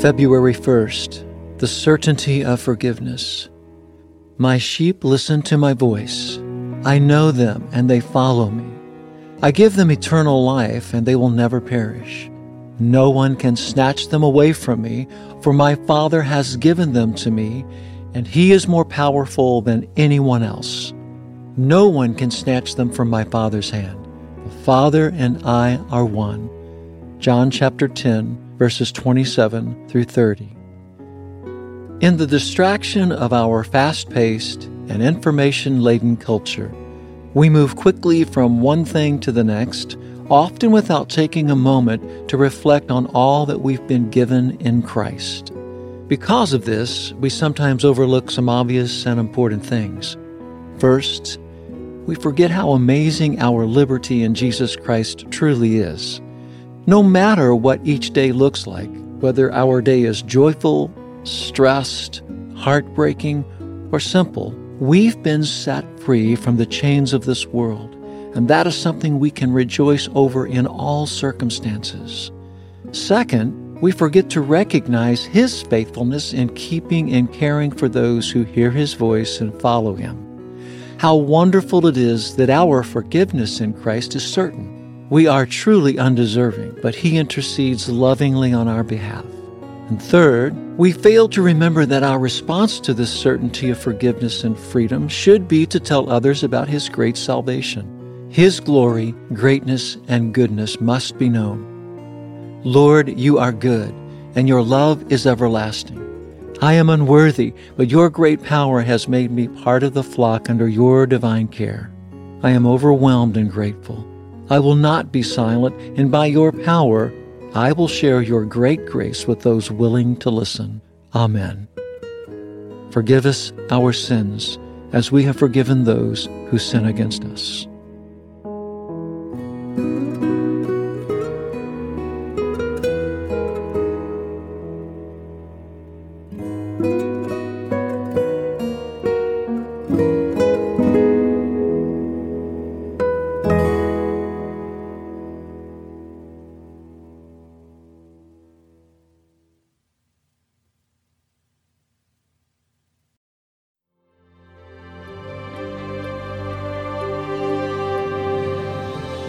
February 1st, the certainty of forgiveness. My sheep listen to my voice. I know them and they follow me. I give them eternal life and they will never perish. No one can snatch them away from me, for my Father has given them to me, and He is more powerful than anyone else. No one can snatch them from my Father's hand. The Father and I are one. John chapter 10, verses 27 through 30. In the distraction of our fast paced and information laden culture, we move quickly from one thing to the next often without taking a moment to reflect on all that we've been given in Christ. Because of this, we sometimes overlook some obvious and important things. First, we forget how amazing our liberty in Jesus Christ truly is. No matter what each day looks like, whether our day is joyful, stressed, heartbreaking, or simple, we've been set free from the chains of this world and that is something we can rejoice over in all circumstances. Second, we forget to recognize His faithfulness in keeping and caring for those who hear His voice and follow Him. How wonderful it is that our forgiveness in Christ is certain. We are truly undeserving, but He intercedes lovingly on our behalf. And third, we fail to remember that our response to this certainty of forgiveness and freedom should be to tell others about His great salvation. His glory, greatness, and goodness must be known. Lord, you are good, and your love is everlasting. I am unworthy, but your great power has made me part of the flock under your divine care. I am overwhelmed and grateful. I will not be silent, and by your power, I will share your great grace with those willing to listen. Amen. Forgive us our sins, as we have forgiven those who sin against us.